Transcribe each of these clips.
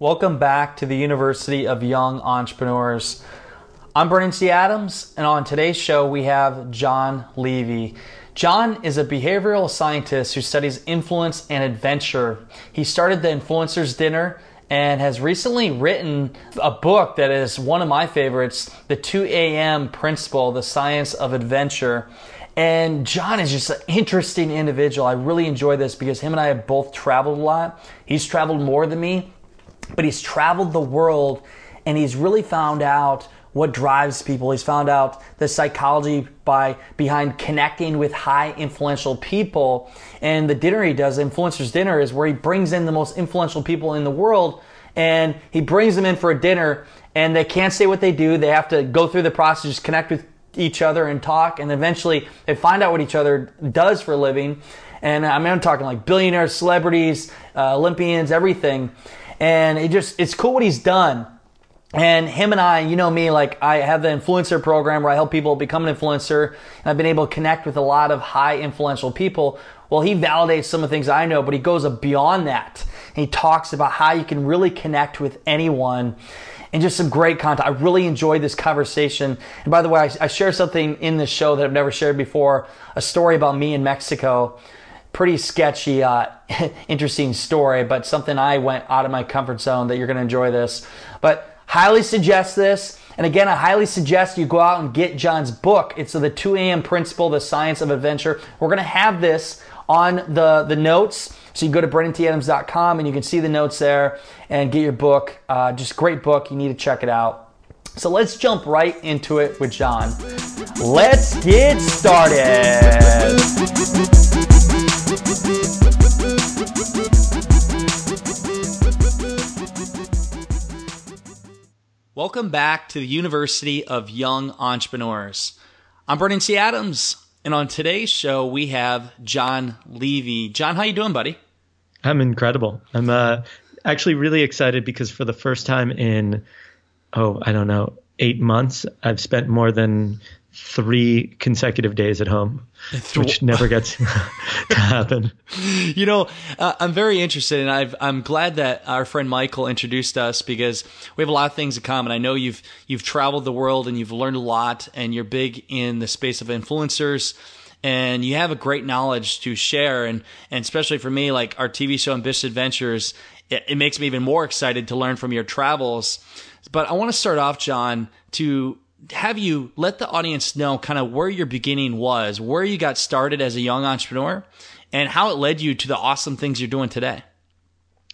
Welcome back to the University of Young Entrepreneurs. I'm Brandon T. Adams, and on today's show, we have Jon Levy. Jon is a behavioral scientist who studies influence and adventure. He started the Influencers Dinner and has recently written a book that is one of my favorites The 2 a.m. Principle The Science of Adventure. And Jon is just an interesting individual. I really enjoy this because him and I have both traveled a lot. He's traveled more than me, but he's traveled the world and he's really found out what drives people. He's found out the psychology by behind connecting with high influential people. And the dinner he does, Influencers Dinner, is where he brings in the most influential people in the world and he brings them in for a dinner and they can't say what they do. They have to go through the process, just connect with each other and talk and eventually they find out what each other does for a living. And I mean, I'm talking like billionaires, celebrities, uh, Olympians, everything and it just it's cool what he's done. And him and I, you know me, like I have the influencer program where I help people become an influencer. And I've been able to connect with a lot of high influential people. Well, he validates some of the things I know, but he goes beyond that. He talks about how you can really connect with anyone and just some great content. I really enjoyed this conversation. And by the way, I, I share something in this show that I've never shared before a story about me in Mexico pretty sketchy, uh, interesting story, but something I went out of my comfort zone that you're going to enjoy this. But highly suggest this. And again, I highly suggest you go out and get Jon's book. It's the 2 a.m. Principle, The Science of Adventure. We're going to have this on the, the notes. So you go to brandontadams.com and you can see the notes there and get your book. Uh, just great book. You need to check it out. So let's jump right into it with Jon. Let's get started. Welcome back to the University of Young Entrepreneurs. I'm Brandon T. Adams, and on today's show we have Jon Levy. Jon, how you doing, buddy? I'm incredible. I'm uh, actually really excited because for the first time in oh, I don't know, eight months, I've spent more than three consecutive days at home, which never gets to happen. You know, uh, I'm very interested, and i am glad that our friend Michael introduced us because we have a lot of things in common. I know you've you've traveled the world and you've learned a lot, and you're big in the space of influencers. And you have a great knowledge to share, and, and especially for me, like our TV show Ambitious Adventures, it, it makes me even more excited to learn from your travels. But I want to start off, Jon, to have you let the audience know kind of where your beginning was, where you got started as a young entrepreneur, and how it led you to the awesome things you're doing today.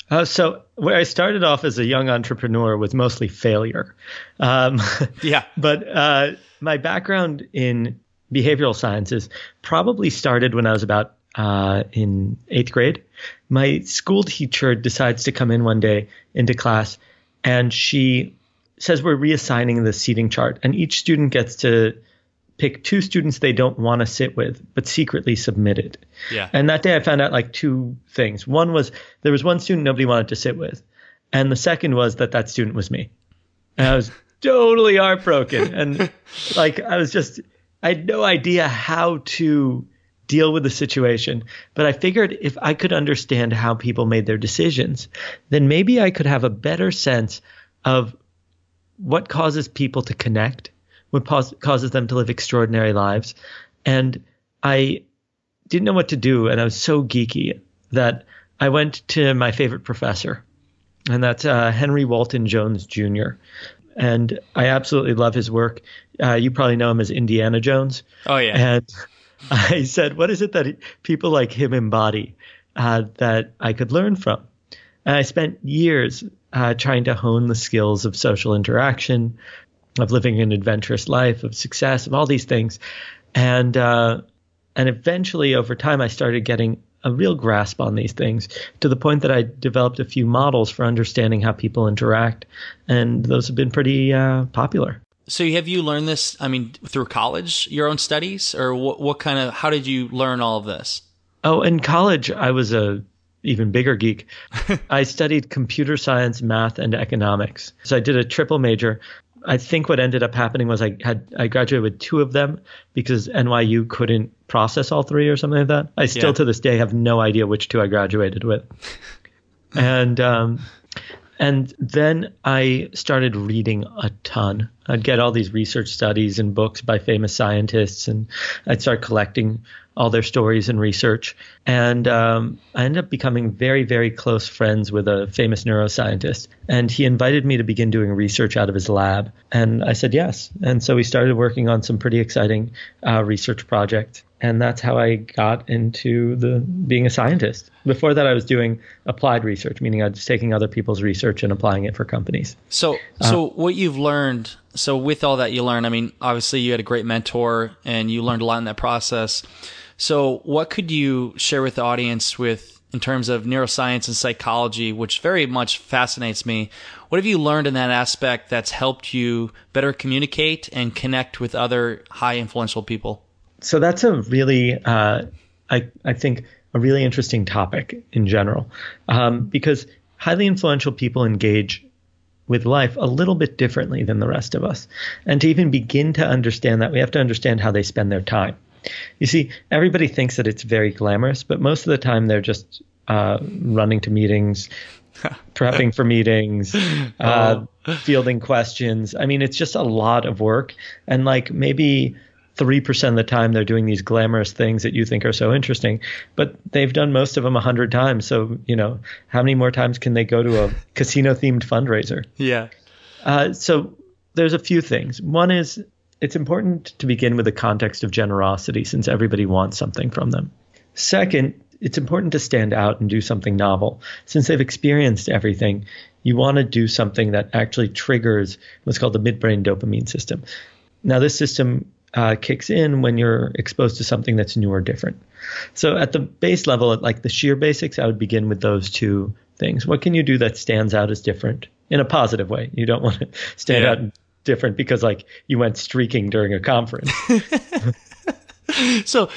Uh, so where I started off as a young entrepreneur was mostly failure. Um, yeah. But uh, my background in behavioral sciences probably started when I was about uh, in eighth grade. My school teacher decides to come in one day into class, and she says we're reassigning the seating chart, and each student gets to pick two students they don't want to sit with, but secretly submit it. Yeah. And that day I found out like two things. One was there was one student nobody wanted to sit with, and the second was that that student was me. And I was totally heartbroken, and like I was just I had no idea how to deal with the situation. But I figured if I could understand how people made their decisions, then maybe I could have a better sense of what causes people to connect, what pos- causes them to live extraordinary lives. And I didn't know what to do, and I was so geeky that I went to my favorite professor, and that's uh, Henry Walton Jones Jr. And I absolutely love his work. Uh, you probably know him as Indiana Jones. Oh yeah. And I said, "What is it that people like him embody uh, that I could learn from?" And I spent years uh, trying to hone the skills of social interaction, of living an adventurous life, of success, of all these things. And uh, and eventually, over time, I started getting a real grasp on these things to the point that I developed a few models for understanding how people interact, and those have been pretty uh, popular. So have you learned this? I mean, through college, your own studies, or what? What kind of? How did you learn all of this? Oh, in college, I was a even bigger geek. I studied computer science, math, and economics. So I did a triple major. I think what ended up happening was I had I graduated with two of them because NYU couldn't process all three or something like that. I still yeah. to this day have no idea which two I graduated with. and um, and then I started reading a ton. I'd get all these research studies and books by famous scientists, and I'd start collecting all their stories and research. And um, I ended up becoming very, very close friends with a famous neuroscientist. And he invited me to begin doing research out of his lab. And I said yes. And so we started working on some pretty exciting uh, research projects and that's how I got into the being a scientist. Before that, I was doing applied research, meaning I was taking other people's research and applying it for companies. So, uh, so what you've learned, so with all that you learned, I mean, obviously you had a great mentor and you learned a lot in that process. So, what could you share with the audience with in terms of neuroscience and psychology, which very much fascinates me? What have you learned in that aspect that's helped you better communicate and connect with other high influential people? so that's a really, uh, I, I think, a really interesting topic in general, um, because highly influential people engage with life a little bit differently than the rest of us. And to even begin to understand that, we have to understand how they spend their time. You see, everybody thinks that it's very glamorous, but most of the time they're just uh, running to meetings, prepping for meetings, uh, oh. fielding questions. I mean, it's just a lot of work. And like maybe 3% of the time they're doing these glamorous things that you think are so interesting, but they've done most of them 100 times. So, you know, how many more times can they go to a casino themed fundraiser? Yeah. Uh, so there's a few things. One is it's important to begin with a context of generosity since everybody wants something from them. Second, it's important to stand out and do something novel. Since they've experienced everything, you want to do something that actually triggers what's called the midbrain dopamine system. Now, this system uh, kicks in when you're exposed to something that's new or different. So at the base level, at like the sheer basics, I would begin with those two things. What can you do that stands out as different in a positive way? You don't want to stand yeah. out different because like you went streaking during a conference. so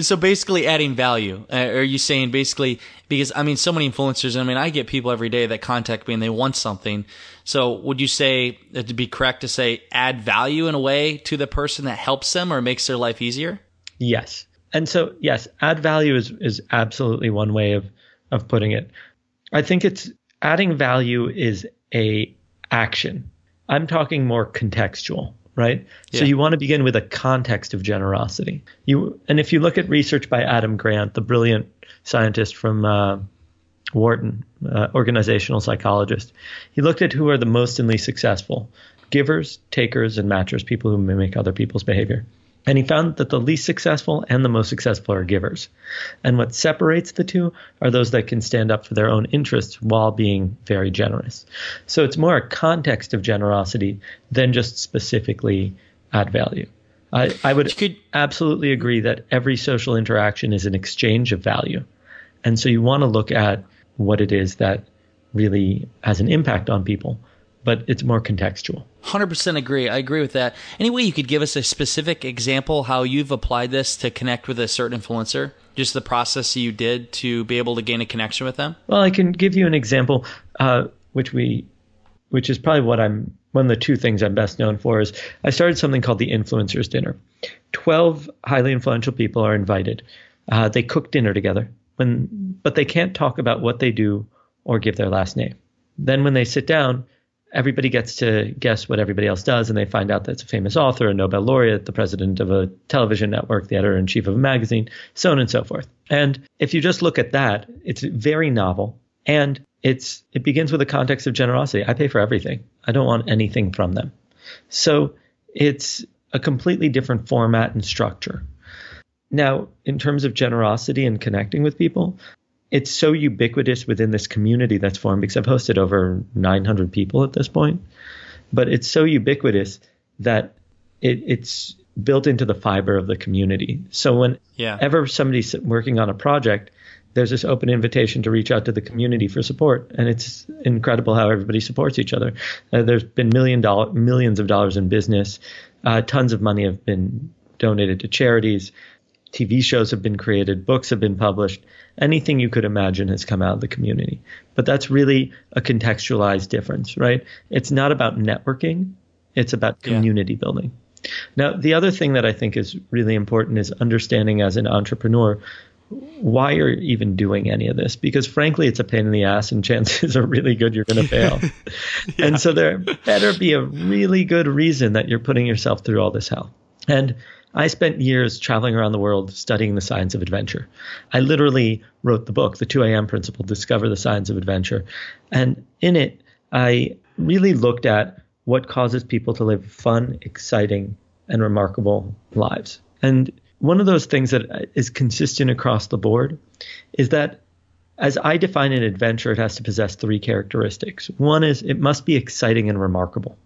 so basically adding value uh, are you saying basically because i mean so many influencers i mean i get people every day that contact me and they want something. So would you say it'd be correct to say add value in a way to the person that helps them or makes their life easier? Yes. And so yes add value is is absolutely one way of of putting it. I think it's adding value is a action i'm talking more contextual right? Yeah. So you want to begin with a context of generosity. You and if you look at research by Adam Grant, the brilliant scientist from uh, Wharton, uh, organizational psychologist, he looked at who are the most and least successful: givers, takers, and matchers, people who mimic other people's behavior. And he found that the least successful and the most successful are givers. And what separates the two are those that can stand up for their own interests while being very generous. So it's more a context of generosity than just specifically add value. I, I would could, absolutely agree that every social interaction is an exchange of value. And so you want to look at what it is that really has an impact on people but it's more contextual. 100% agree. I agree with that. Any way you could give us a specific example how you've applied this to connect with a certain influencer? Just the process you did to be able to gain a connection with them? Well, I can give you an example, uh, which we, which is probably what I'm one of the two things I'm best known for is I started something called the Influencers Dinner. Twelve highly influential people are invited. Uh, they cook dinner together, when, but they can't talk about what they do or give their last name. Then when they sit down, everybody gets to guess what everybody else does, and they find out that it's a famous author, a Nobel laureate, the president of a television network, the editor in chief of a magazine, so on and so forth. And if you just look at that, it's very novel, and it's it begins with a context of generosity. I pay for everything. I don't want anything from them. So it's a completely different format and structure. Now, in terms of generosity and connecting with people, it's so ubiquitous within this community that's formed because I've hosted over 900 people at this point. But it's so ubiquitous that it, it's built into the fiber of the community. So whenever yeah. somebody's working on a project, there's this open invitation to reach out to the community for support, and it's incredible how everybody supports each other. Uh, there's been million dollar, millions of dollars in business, uh, tons of money have been donated to charities, TV shows have been created, books have been published, anything you could imagine has come out of the community. But that's really a contextualized difference, right? It's not about networking, it's about community yeah. building. Now, the other thing that I think is really important is understanding as an entrepreneur why you're even doing any of this because frankly it's a pain in the ass and chances are really good you're going to fail yeah. and so there better be a really good reason that you're putting yourself through all this hell and i spent years traveling around the world studying the science of adventure i literally wrote the book the 2am principle discover the science of adventure and in it i really looked at what causes people to live fun exciting and remarkable lives and one of those things that is consistent across the board is that as I define an adventure, it has to possess three characteristics. One is it must be exciting and remarkable.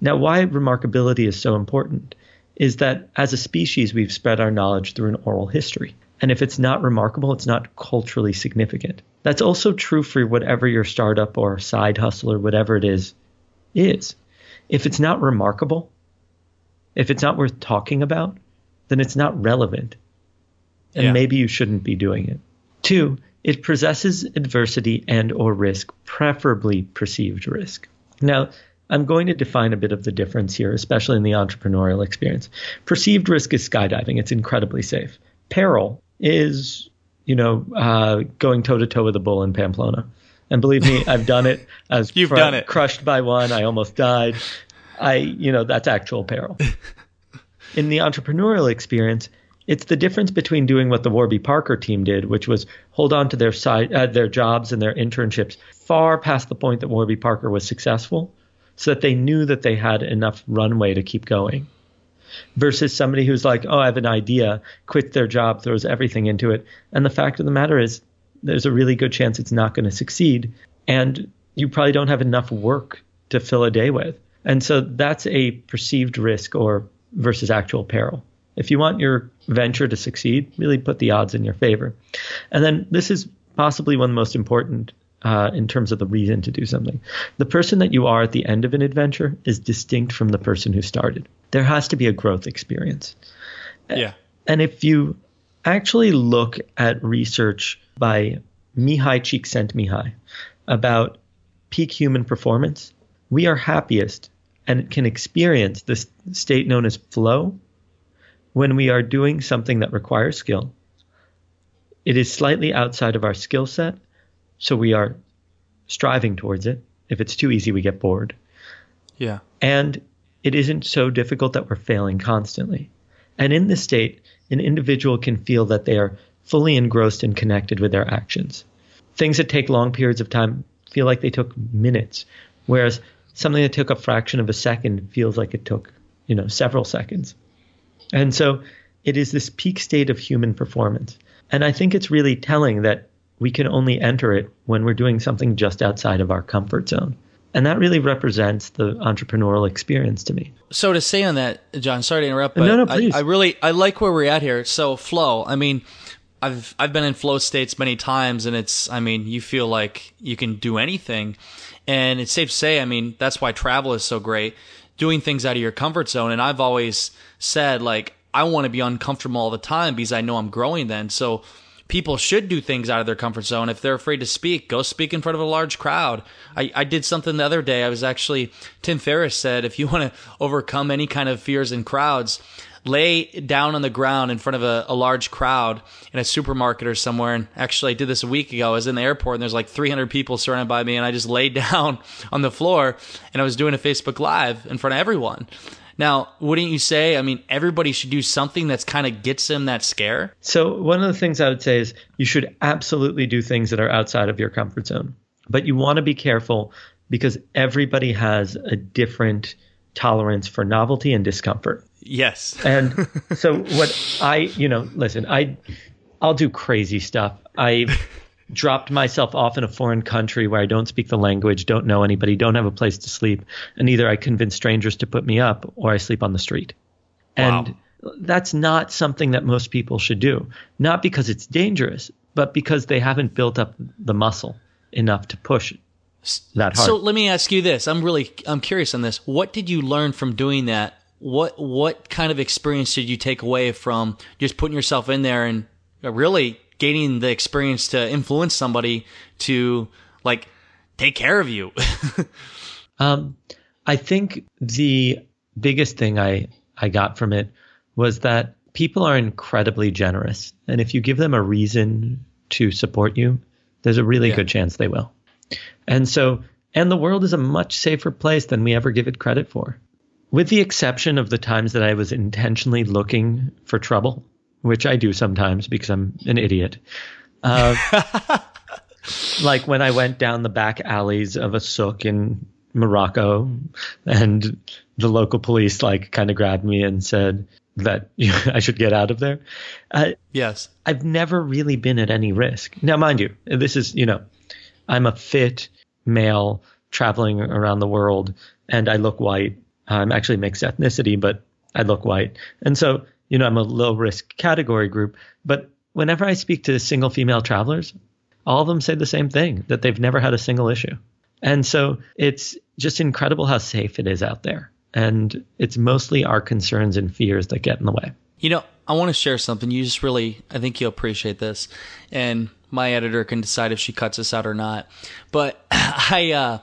Now, why remarkability is so important is that as a species, we've spread our knowledge through an oral history. And if it's not remarkable, it's not culturally significant. That's also true for whatever your startup or side hustle or whatever it is is. If it's not remarkable, if it's not worth talking about, then it's not relevant. And yeah. maybe you shouldn't be doing it. Two, it possesses adversity and or risk, preferably perceived risk. Now, I'm going to define a bit of the difference here, especially in the entrepreneurial experience. Perceived risk is skydiving. It's incredibly safe. Peril is, you know, uh, going toe to toe with a bull in Pamplona. And believe me, I've done it. I was You've cr- done it. crushed by one. I almost died. I, you know, that's actual peril. in the entrepreneurial experience, it's the difference between doing what the Warby Parker team did, which was hold on to their side, uh, their jobs and their internships far past the point that Warby Parker was successful, so that they knew that they had enough runway to keep going. Versus somebody who's like, oh, I have an idea, quits their job, throws everything into it, and the fact of the matter is, there's a really good chance it's not going to succeed, and you probably don't have enough work to fill a day with. And so that's a perceived risk or versus actual peril. If you want your venture to succeed, really put the odds in your favor. And then this is possibly one of the most important uh, in terms of the reason to do something. The person that you are at the end of an adventure is distinct from the person who started. There has to be a growth experience. Yeah. And if you actually look at research by Mihaly Csikszentmihalyi about peak human performance, we are happiest and can experience this state known as flow when we are doing something that requires skill. It is slightly outside of our skill set, so we are striving towards it. If it's too easy, we get bored. Yeah. And it isn't so difficult that we're failing constantly. And in this state, an individual can feel that they are fully engrossed and connected with their actions. Things that take long periods of time feel like they took minutes, whereas something that took a fraction of a second feels like it took, you know, several seconds. And so it is this peak state of human performance. And I think it's really telling that we can only enter it when we're doing something just outside of our comfort zone. And that really represents the entrepreneurial experience to me. So to say on that, Jon, sorry to interrupt, but no, no, please. I, I really I like where we're at here. So flow, I mean, I've I've been in flow states many times, and it's I mean you feel like you can do anything, and it's safe to say, I mean, that's why travel is so great, doing things out of your comfort zone. And I've always said, like, I want to be uncomfortable all the time because I know I'm growing then. So people should do things out of their comfort zone. If they're afraid to speak, go speak in front of a large crowd. I, I did something the other day. I was actually, Tim Ferriss said, if you want to overcome any kind of fears in crowds, lay down on the ground in front of a, a, large crowd in a supermarket or somewhere. And actually, I did this a week ago. I was in the airport and there's like 300 people surrounded by me, and I just laid down on the floor and I was doing a Facebook Live in front of everyone. Now, wouldn't you say? I mean, everybody should do something that's kind of gets them that scare. So, one of the things I would say is you should absolutely do things that are outside of your comfort zone, but you want to be careful because everybody has a different tolerance for novelty and discomfort. Yes. and so what I, you know, listen, I I'll do crazy stuff. I dropped myself off in a foreign country where I don't speak the language, don't know anybody, don't have a place to sleep, and either I convince strangers to put me up or I sleep on the street. Wow. And that's not something that most people should do. Not because it's dangerous, but because they haven't built up the muscle enough to push that hard. So let me ask you this. I'm really I'm curious on this. What did you learn from doing that? What what kind of experience did you take away from just putting yourself in there and really gaining the experience to influence somebody to like take care of you? um, I think the biggest thing I I got from it was that people are incredibly generous, and if you give them a reason to support you, there's a really yeah. good chance they will. And so, and the world is a much safer place than we ever give it credit for. With the exception of the times that I was intentionally looking for trouble, which I do sometimes because I'm an idiot. Uh, like when I went down the back alleys of a souk in Morocco and the local police like kind of grabbed me and said that I should get out of there. Uh, yes. I've never really been at any risk. Now, mind you, this is, you know, I'm a fit male traveling around the world and I look white. I'm actually mixed ethnicity, but I look white. And so, you know, I'm a low risk category group. But whenever I speak to single female travelers, all of them say the same thing that they've never had a single issue. And so it's just incredible how safe it is out there. And it's mostly our concerns and fears that get in the way. You know, I want to share something. You just really, I think you'll appreciate this. And my editor can decide if she cuts this out or not. But I, uh,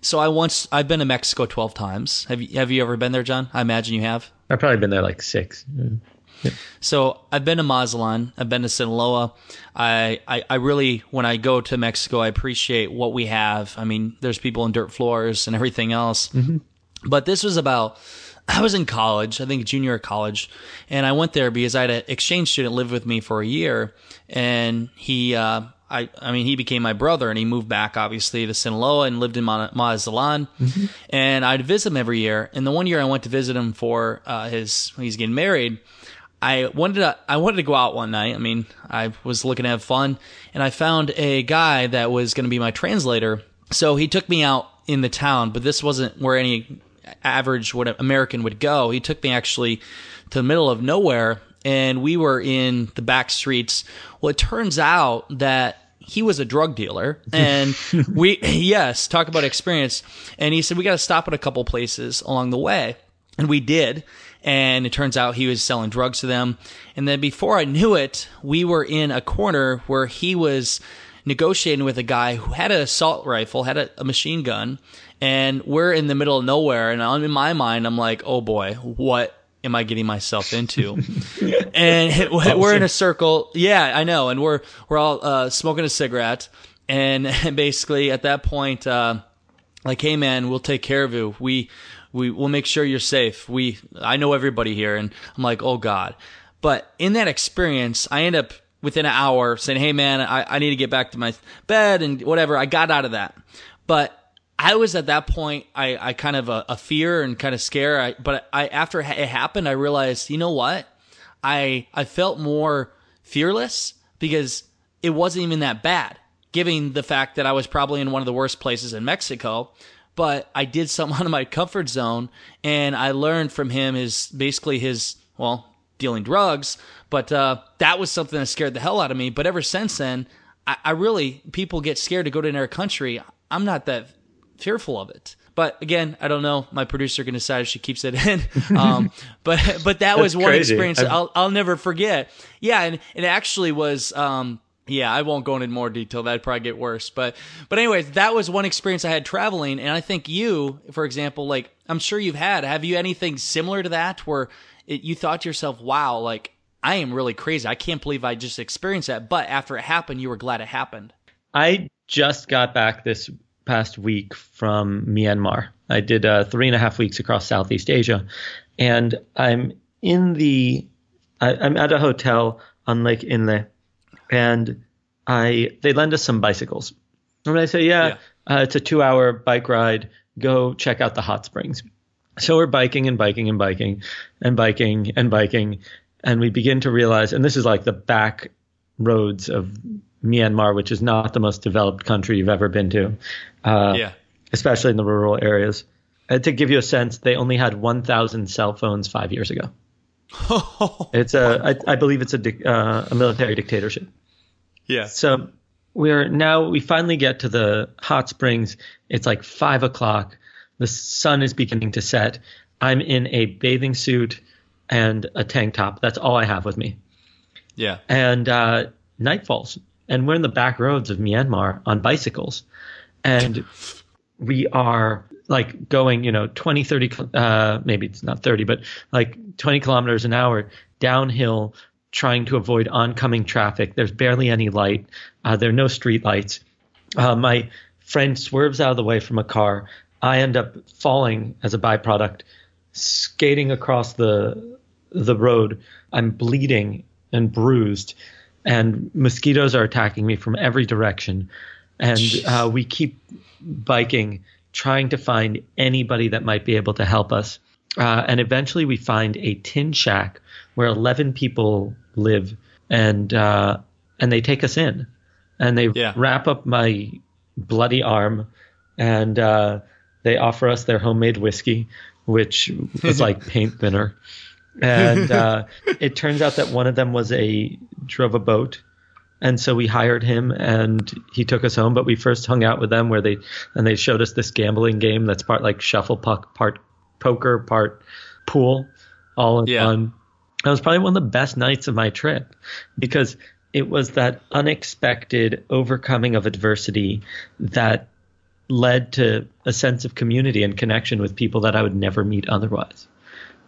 so I once, I've been to Mexico 12 times. Have you, have you ever been there, Jon? I imagine you have. I've probably been there like six. Yeah. So I've been to Mazatlan. I've been to Sinaloa. I, I, I really, when I go to Mexico, I appreciate what we have. I mean, there's people in dirt floors and everything else. Mm-hmm. But this was about I was in college, I think junior college, and I went there because I had an exchange student live with me for a year, and he, uh, I, I mean, he became my brother, and he moved back obviously to Sinaloa and lived in Ma- Mazatlan, mm-hmm. and I'd visit him every year. And the one year I went to visit him for uh, his, he's getting married. I wanted to I wanted to go out one night. I mean, I was looking to have fun, and I found a guy that was going to be my translator. So he took me out in the town, but this wasn't where any average what American would go. He took me actually to the middle of nowhere and we were in the back streets. Well, it turns out that he was a drug dealer and we yes, talk about experience. And he said we got to stop at a couple places along the way. And we did. And it turns out he was selling drugs to them. And then before I knew it, we were in a corner where he was negotiating with a guy who had an assault rifle, had a, a machine gun, and we're in the middle of nowhere. And I'm, in my mind, I'm like, oh boy, what am I getting myself into? and we're in a circle. Yeah, I know. And we're, we're all, uh, smoking a cigarette. And basically at that point, uh, like, hey man, we'll take care of you. We, we will make sure you're safe. We, I know everybody here. And I'm like, oh God. But in that experience, I end up within an hour saying, Hey man, I, I need to get back to my bed and whatever. I got out of that. But I was at that point, I, I kind of a, a fear and kind of scare. I, but I, after it happened, I realized, you know what? I, I felt more fearless because it wasn't even that bad, given the fact that I was probably in one of the worst places in Mexico. But I did something out of my comfort zone and I learned from him his, basically his, well, dealing drugs. But, uh, that was something that scared the hell out of me. But ever since then, I, I really, people get scared to go to another country. I'm not that fearful of it. But again, I don't know. My producer can decide if she keeps it in. Um, but but that was one crazy. experience I'll I'll never forget. Yeah, and it actually was. Um, yeah, I won't go into more detail. That'd probably get worse. But but anyways, that was one experience I had traveling, and I think you, for example, like I'm sure you've had. Have you anything similar to that where it, you thought to yourself, "Wow, like I am really crazy. I can't believe I just experienced that." But after it happened, you were glad it happened. I just got back this past week from Myanmar. I did uh, three and a half weeks across Southeast Asia, and I'm in the I, am at a hotel on Lake Inle, and I they lend us some bicycles, and I say, yeah, yeah. Uh, it's a two hour bike ride. Go check out the hot springs. So we're biking and biking and biking and biking and biking, and we begin to realize, and this is like the back roads of Myanmar, which is not the most developed country you've ever been to. Uh, yeah. Especially in the rural areas. Uh, to give you a sense, they only had 1,000 cell phones five years ago. it's a, I, I believe it's a, uh, a military dictatorship. Yeah. So we're now we finally get to the hot springs. It's like five o'clock. The sun is beginning to set. I'm in a bathing suit and a tank top. That's all I have with me. Yeah. And uh, night falls, and we're in the back roads of Myanmar on bicycles, and we are like going, you know, 20, 30, uh, maybe it's not 30, but like 20 kilometers an hour downhill, trying to avoid oncoming traffic. There's barely any light. Uh, there are no street lights. Uh, my friend swerves out of the way from a car. I end up falling as a byproduct, skating across the the road. I'm bleeding and bruised, and mosquitoes are attacking me from every direction. And uh, we keep biking, trying to find anybody that might be able to help us. Uh, and eventually, we find a tin shack where 11 people live, and uh, and they take us in, and they Yeah. wrap up my bloody arm, and uh, they offer us their homemade whiskey, which was like paint thinner. And uh, it turns out that one of them was a drove a boat, and so we hired him, and he took us home. But we first hung out with them, where they and they showed us this gambling game that's part like shuffle puck, part poker, part pool, all in Yeah. one. That was probably one of the best nights of my trip because it was that unexpected overcoming of adversity that led to a sense of community and connection with people that I would never meet otherwise.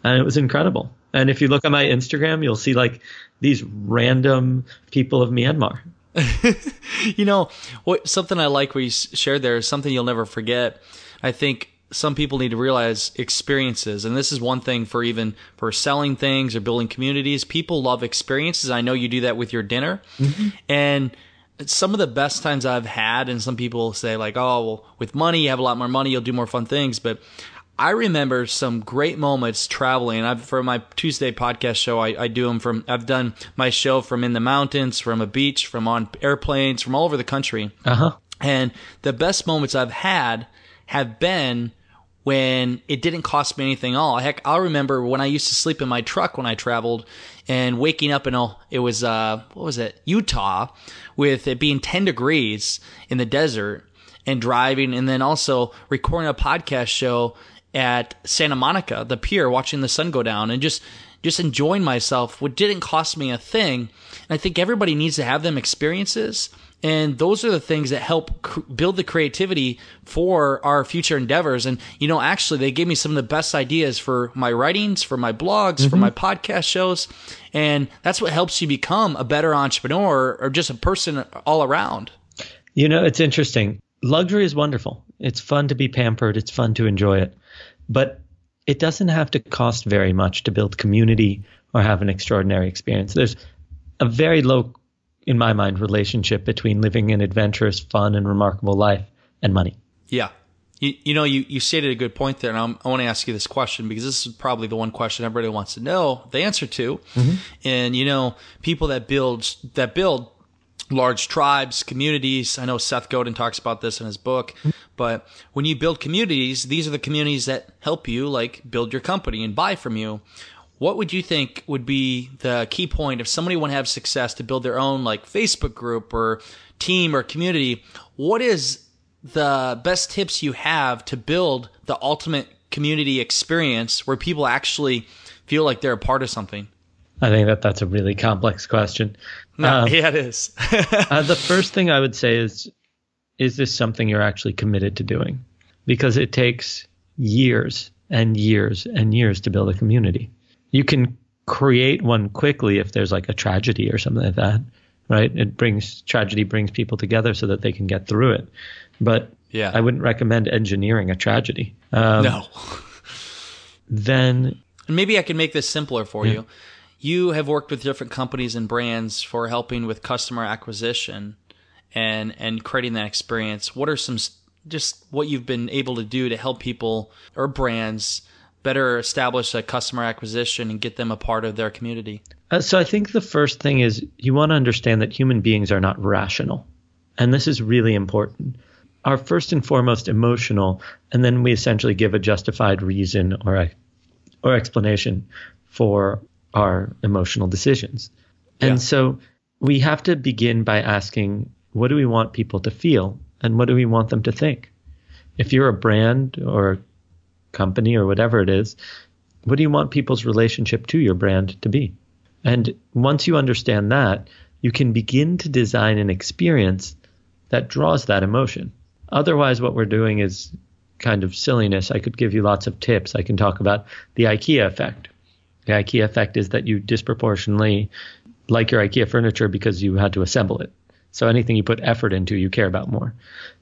And it was incredible. And if you look at my Instagram, you'll see like these random people of Myanmar. you know what something i like what you shared there is something you'll never forget. I think some people need to realize experiences and this is one thing for even for selling things or building communities. People love experiences. I know you do that with your dinner. Mm-hmm. And some of the best times i've had and some people say like oh well with money you have a lot more money you'll do more fun things. But I remember some great moments traveling. I've for my Tuesday podcast show, I, I do them from. I've done my show from in the mountains, from a beach, from on airplanes, from all over the country. Uh huh. And the best moments I've had have been when it didn't cost me anything at all. Heck, I'll remember when I used to sleep in my truck when I traveled and waking up in a, it was, uh, what was it? Utah with it being 10 degrees in the desert and driving and then also recording a podcast show at Santa Monica, the pier, watching the sun go down and just, just enjoying myself, what didn't cost me a thing. And I think everybody needs to have them experiences. And those are the things that help cr- build the creativity for our future endeavors. And, you know, actually, they gave me some of the best ideas for my writings, for my blogs, for mm-hmm. my podcast shows. And that's what helps you become a better entrepreneur or just a person all around. You know, it's interesting. Luxury is wonderful. It's fun to be pampered. It's fun to enjoy it. But it doesn't have to cost very much to build community or have an extraordinary experience. There's a very low, in my mind, relationship between living an adventurous, fun, and remarkable life and money. Yeah. You, you know, you, you stated a good point there, and I'm, I want to ask you this question because this is probably the one question everybody wants to know the answer to. Mm-hmm. And you know, people that build that build large tribes, communities. I know Seth Godin talks about this in his book, mm-hmm. But when you build communities, these are the communities that help you, like build your company and buy from you. What would you think would be the key point if somebody want to have success to build their own like Facebook group or team or community? What is the best tips you have to build the ultimate community experience where people actually feel like they're a part of something? I think that that's a really complex question. No, Um, yeah, it is. uh, the first thing I would say is, is this something you're actually committed to doing? Because it takes years and years and years to build a community. You can create one quickly if there's like a tragedy or something like that, right? It brings tragedy brings people together so that they can get through it. But Yeah. I wouldn't recommend engineering a tragedy. Um, no. Then And maybe I can make this simpler for you. You have worked with different companies and brands for helping with customer acquisition and and creating that experience. What are some just what you've been able to do to help people or brands better establish a customer acquisition and get them a part of their community? Uh, so I think the first thing is you want to understand that human beings are not rational. And this is really important. Are first and foremost emotional, and then we essentially give a justified reason or a, or explanation for our emotional decisions. And Yeah. so we have to begin by asking what do we want people to feel and what do we want them to think? If you're a brand or company or whatever it is, what do you want people's relationship to your brand to be? And once you understand that, you can begin to design an experience that draws that emotion. Otherwise, what we're doing is kind of silliness. I could give you lots of tips. I can talk about the IKEA effect. The IKEA effect is that you disproportionately like your IKEA furniture because you had to assemble it. So anything you put effort into, you care about more.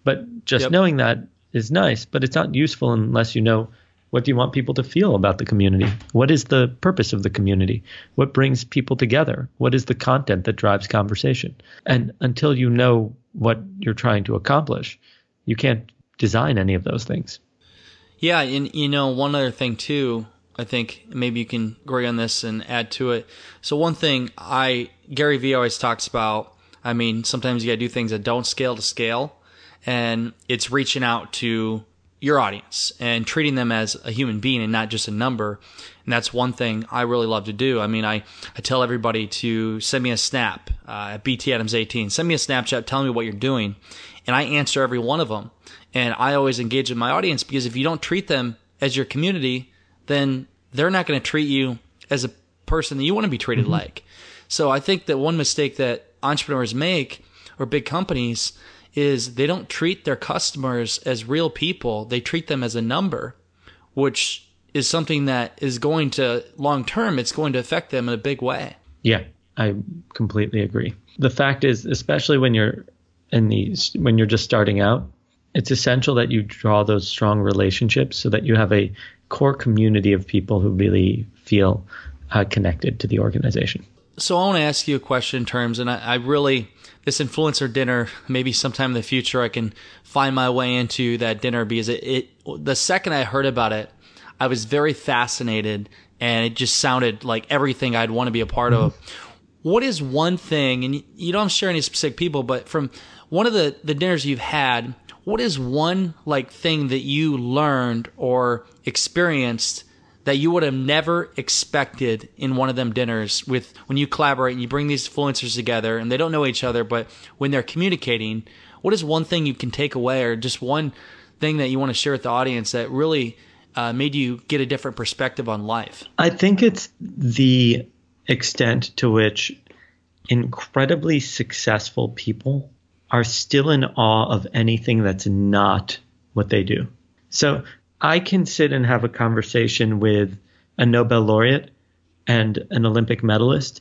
But just yep. knowing that is nice, but it's not useful unless you know what do you want people to feel about the community? What is the purpose of the community? What brings people together? What is the content that drives conversation? And until you know what you're trying to accomplish, you can't design any of those things. Yeah, and you know, one other thing too, I think maybe you can agree on this and add to it. So one thing I Gary Vee always talks about, I mean, sometimes you gotta do things that don't scale to scale, and it's reaching out to your audience and treating them as a human being and not just a number. And that's one thing I really love to do. I mean, I, I tell everybody to send me a snap uh, at BT Adams 18. Send me a Snapchat telling me what you're doing. And I answer every one of them. And I always engage with my audience because if you don't treat them as your community, then they're not going to treat you as a person that you want to be treated mm-hmm. like. So I think that one mistake that entrepreneurs make or big companies is they don't treat their customers as real people. They treat them as a number, which is something that is going to long term, it's going to affect them in a big way. Yeah, I completely agree. The fact is, especially when you're in these, when you're just starting out, it's essential that you draw those strong relationships so that you have a core community of people who really feel uh, connected to the organization. So I want to ask you a question in terms, and I, I really this influencer dinner, maybe sometime in the future, I can find my way into that dinner because it, it the second I heard about it, I was very fascinated and it just sounded like everything I'd want to be a part mm-hmm. of. What is one thing, and you don't share any specific people, but from one of the, the dinners you've had, what is one like thing that you learned or experienced that you would have never expected in one of them dinners with when you collaborate and you bring these influencers together and they don't know each other but when they're communicating what is one thing you can take away or just one thing that you want to share with the audience that really uh, made you get a different perspective on life? I think it's the extent to which incredibly successful people are still in awe of anything that's not what they do. So I can sit and have a conversation with a Nobel laureate and an Olympic medalist.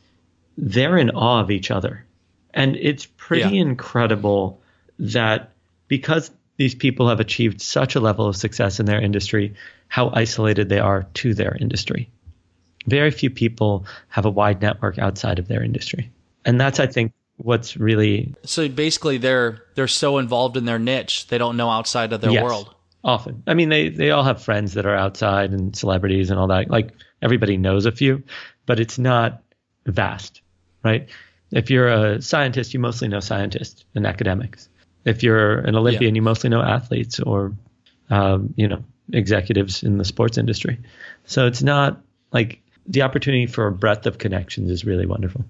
They're in awe of each other. And it's pretty yeah. incredible that because these people have achieved such a level of success in their industry, how isolated they are to their industry. Very few people have a wide network outside of their industry. And that's, I think, what's really so basically they're they're so involved in their niche they don't know outside of their yes. world Often. I mean, they, they all have friends that are outside and celebrities and all that. Like everybody knows a few, but it's not vast, right? If you're a scientist, you mostly know scientists and academics. If you're an Olympian, yeah. you mostly know athletes or, um, you know, executives in the sports industry. So it's not like the opportunity for a breadth of connections is really wonderful.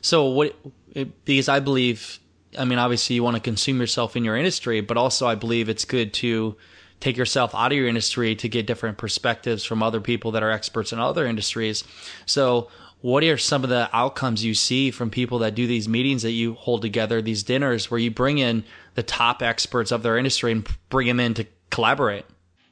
So what, because I believe, I mean, obviously you want to consume yourself in your industry, but also I believe it's good to take yourself out of your industry to get different perspectives from other people that are experts in other industries. So, what are some of the outcomes you see from people that do these meetings that you hold together, these dinners where you bring in the top experts of their industry and bring them in to collaborate?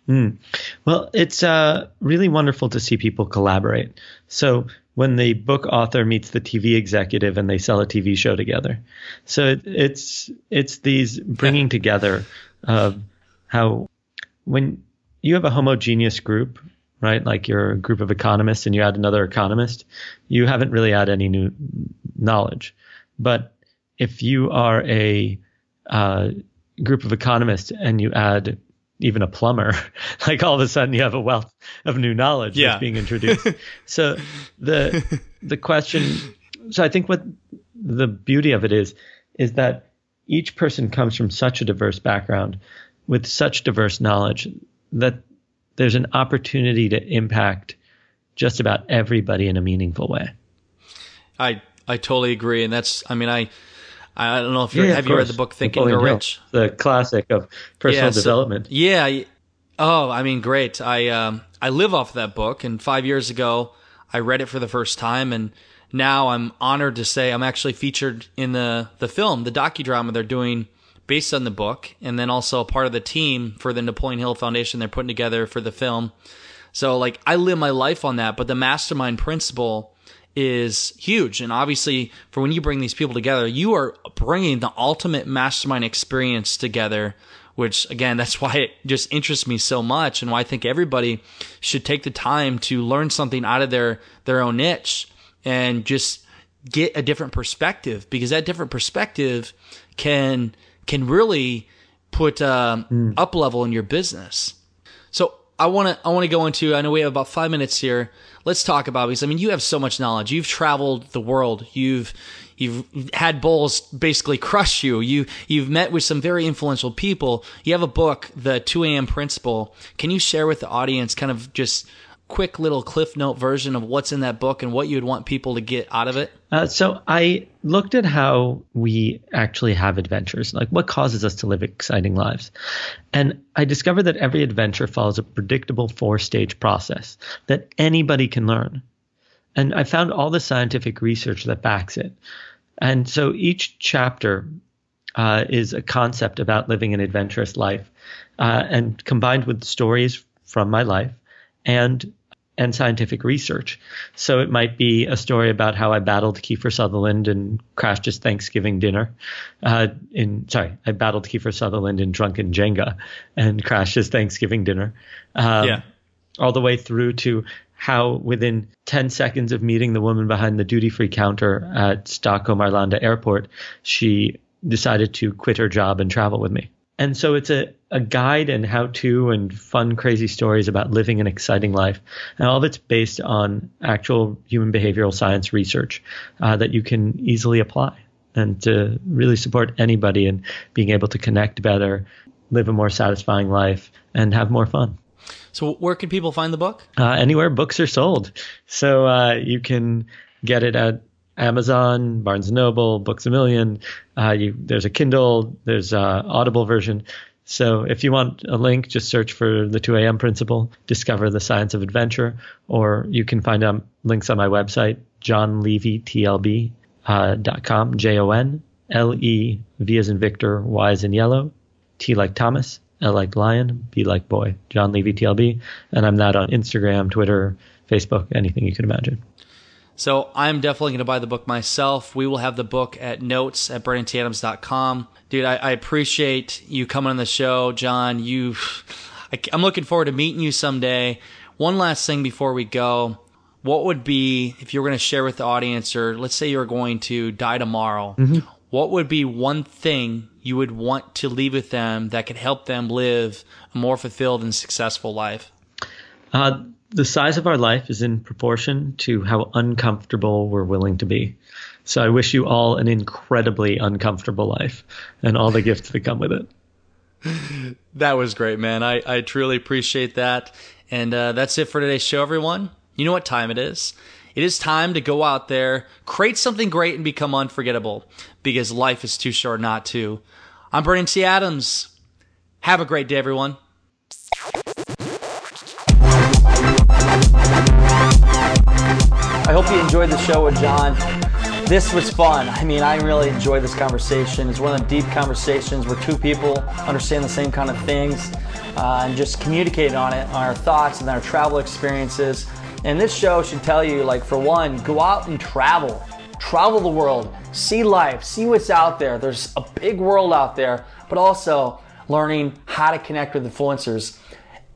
Mm. Well, it's uh, really wonderful to see people collaborate. So when the book author meets the TV executive and they sell a TV show together, so it, it's it's these bringing together of how when you have a homogeneous group, right? Like you're a group of economists and you add another economist, you haven't really had any new knowledge. But if you are a uh, group of economists and you add even a plumber, like all of a sudden you have a wealth of new knowledge yeah. that's being introduced. so the the question, so I think what the beauty of it is, is that each person comes from such a diverse background with such diverse knowledge that there's an opportunity to impact just about everybody in a meaningful way. I I totally agree, and that's I mean I I don't know if you Yeah, have you read the book Think and Napoleon Hill, Rich. the classic of personal Yeah, so- development. Yeah. Oh, I mean, great. I um, I live off that book, and five years ago, I read it for the first time, and now I'm honored to say I'm actually featured in the the film, the docudrama they're doing based on the book, and then also a part of the team for the Napoleon Hill Foundation they're putting together for the film. So, like, I live my life on that, but the mastermind principle is huge. And obviously, for when you bring these people together, you are bringing the ultimate mastermind experience together, which again, that's why it just interests me so much and why I think everybody should take the time to learn something out of their, their own niche and just get a different perspective because that different perspective can, can really put um, up level in your business. So I want to I want to go into. I know we have about five minutes here. Let's talk about because I mean you have so much knowledge. You've traveled the world. You've you've had bulls basically crush you. You you've met with some very influential people. You have a book, The Two A.M. Principle. Can you share with the audience kind of just quick little cliff note version of what's in that book and what you would want people to get out of it? Uh, so I looked at how we actually have adventures, like what causes us to live exciting lives. And I discovered that every adventure follows a predictable four stage process that anybody can learn. And I found all the scientific research that backs it. And so each chapter uh, is a concept about living an adventurous life, uh, and combined with stories from my life and and scientific research. So it might be a story about how I battled Kiefer Sutherland and crashed his Thanksgiving dinner. Uh, in sorry, I battled Kiefer Sutherland in drunken Jenga and crashed his Thanksgiving dinner. Um, Yeah. all the way through to how within 10 seconds of meeting the woman behind the duty free counter at Stockholm Arlanda airport, she decided to quit her job and travel with me. And so it's a, a guide and how to and fun, crazy stories about living an exciting life. And all of it's based on actual human behavioral science research uh, that you can easily apply and to really support anybody in being able to connect better, live a more satisfying life, and have more fun So where can people find the book? uh, anywhere books are sold. So uh, you can get it at Amazon, Barnes and Noble, Books a Million. Uh, you, there's a Kindle, there's a Audible version. So if you want a link, just search for the 2 a.m. principle, discover the science of adventure, or you can find um, links on my website, jonlevytlb.com, uh, dot com, J O N L E V as in Victor, Y as in yellow, T like Thomas, L like lion, B like boy, Jon Levy TLB. And I'm that on Instagram, Twitter, Facebook, anything you can imagine. So I'm definitely going to buy the book myself. We will have the book at notes at BrandonTadams.com. Dude, I, I appreciate you coming on the show, Jon. You, I, I'm looking forward to meeting you someday. One last thing before we go. What would be, if you were going to share with the audience, or let's say you were going to die tomorrow, what would be one thing you would want to leave with them that could help them live a more fulfilled and successful life? Uh, the size of our life is in proportion to how uncomfortable we're willing to be. So I wish you all an incredibly uncomfortable life and all the gifts that come with it. That was great, man. I, I truly appreciate that. And uh, that's it for today's show, everyone. You know what time it is. It is time to go out there, create something great, and become unforgettable because life is too short not to. I'm Brandon T. Adams. Have a great day, everyone. I hope you enjoyed the show with Jon. This was fun. I mean, I really enjoyed this conversation. It's one of the deep conversations where two people understand the same kind of things uh, and just communicate on it, on our thoughts and our travel experiences. And this show should tell you, like, for one, go out and travel. Travel the world, see life, see what's out there. There's a big world out there, but also learning how to connect with influencers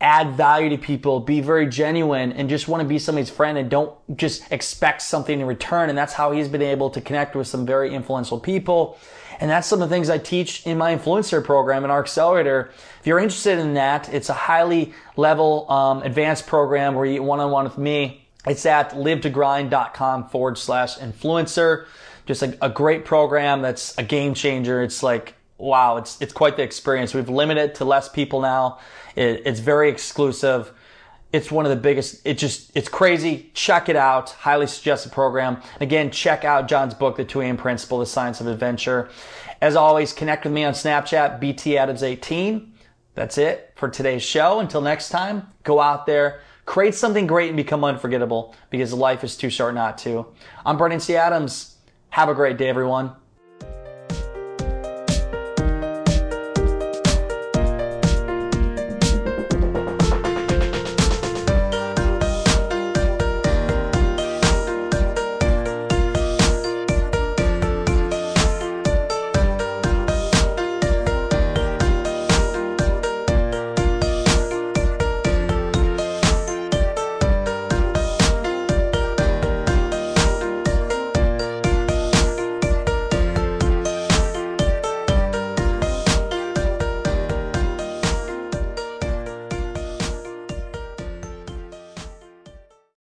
add value to people, be very genuine, and just want to be somebody's friend and don't just expect something in return. And that's how he's been able to connect with some very influential people. And that's some of the things I teach in my influencer program in our accelerator. If you're interested in that, it's a highly level um, advanced program where you one on one with me. It's at livetogrind.com forward slash influencer. Just a, a great program that's a game changer. It's like wow, it's it's quite the experience. We've limited it to less people now. It, it's very exclusive. It's one of the biggest. It just it's crazy. Check it out. Highly suggested program. Again, check out Jon's book, The 2 a.m. Principle: The Science of Adventure. As always, connect with me on Snapchat, BTAdams18. That's it for today's show. Until next time, go out there, create something great, and become unforgettable because life is too short not to. I'm Brandon T. Adams. Have a great day, everyone.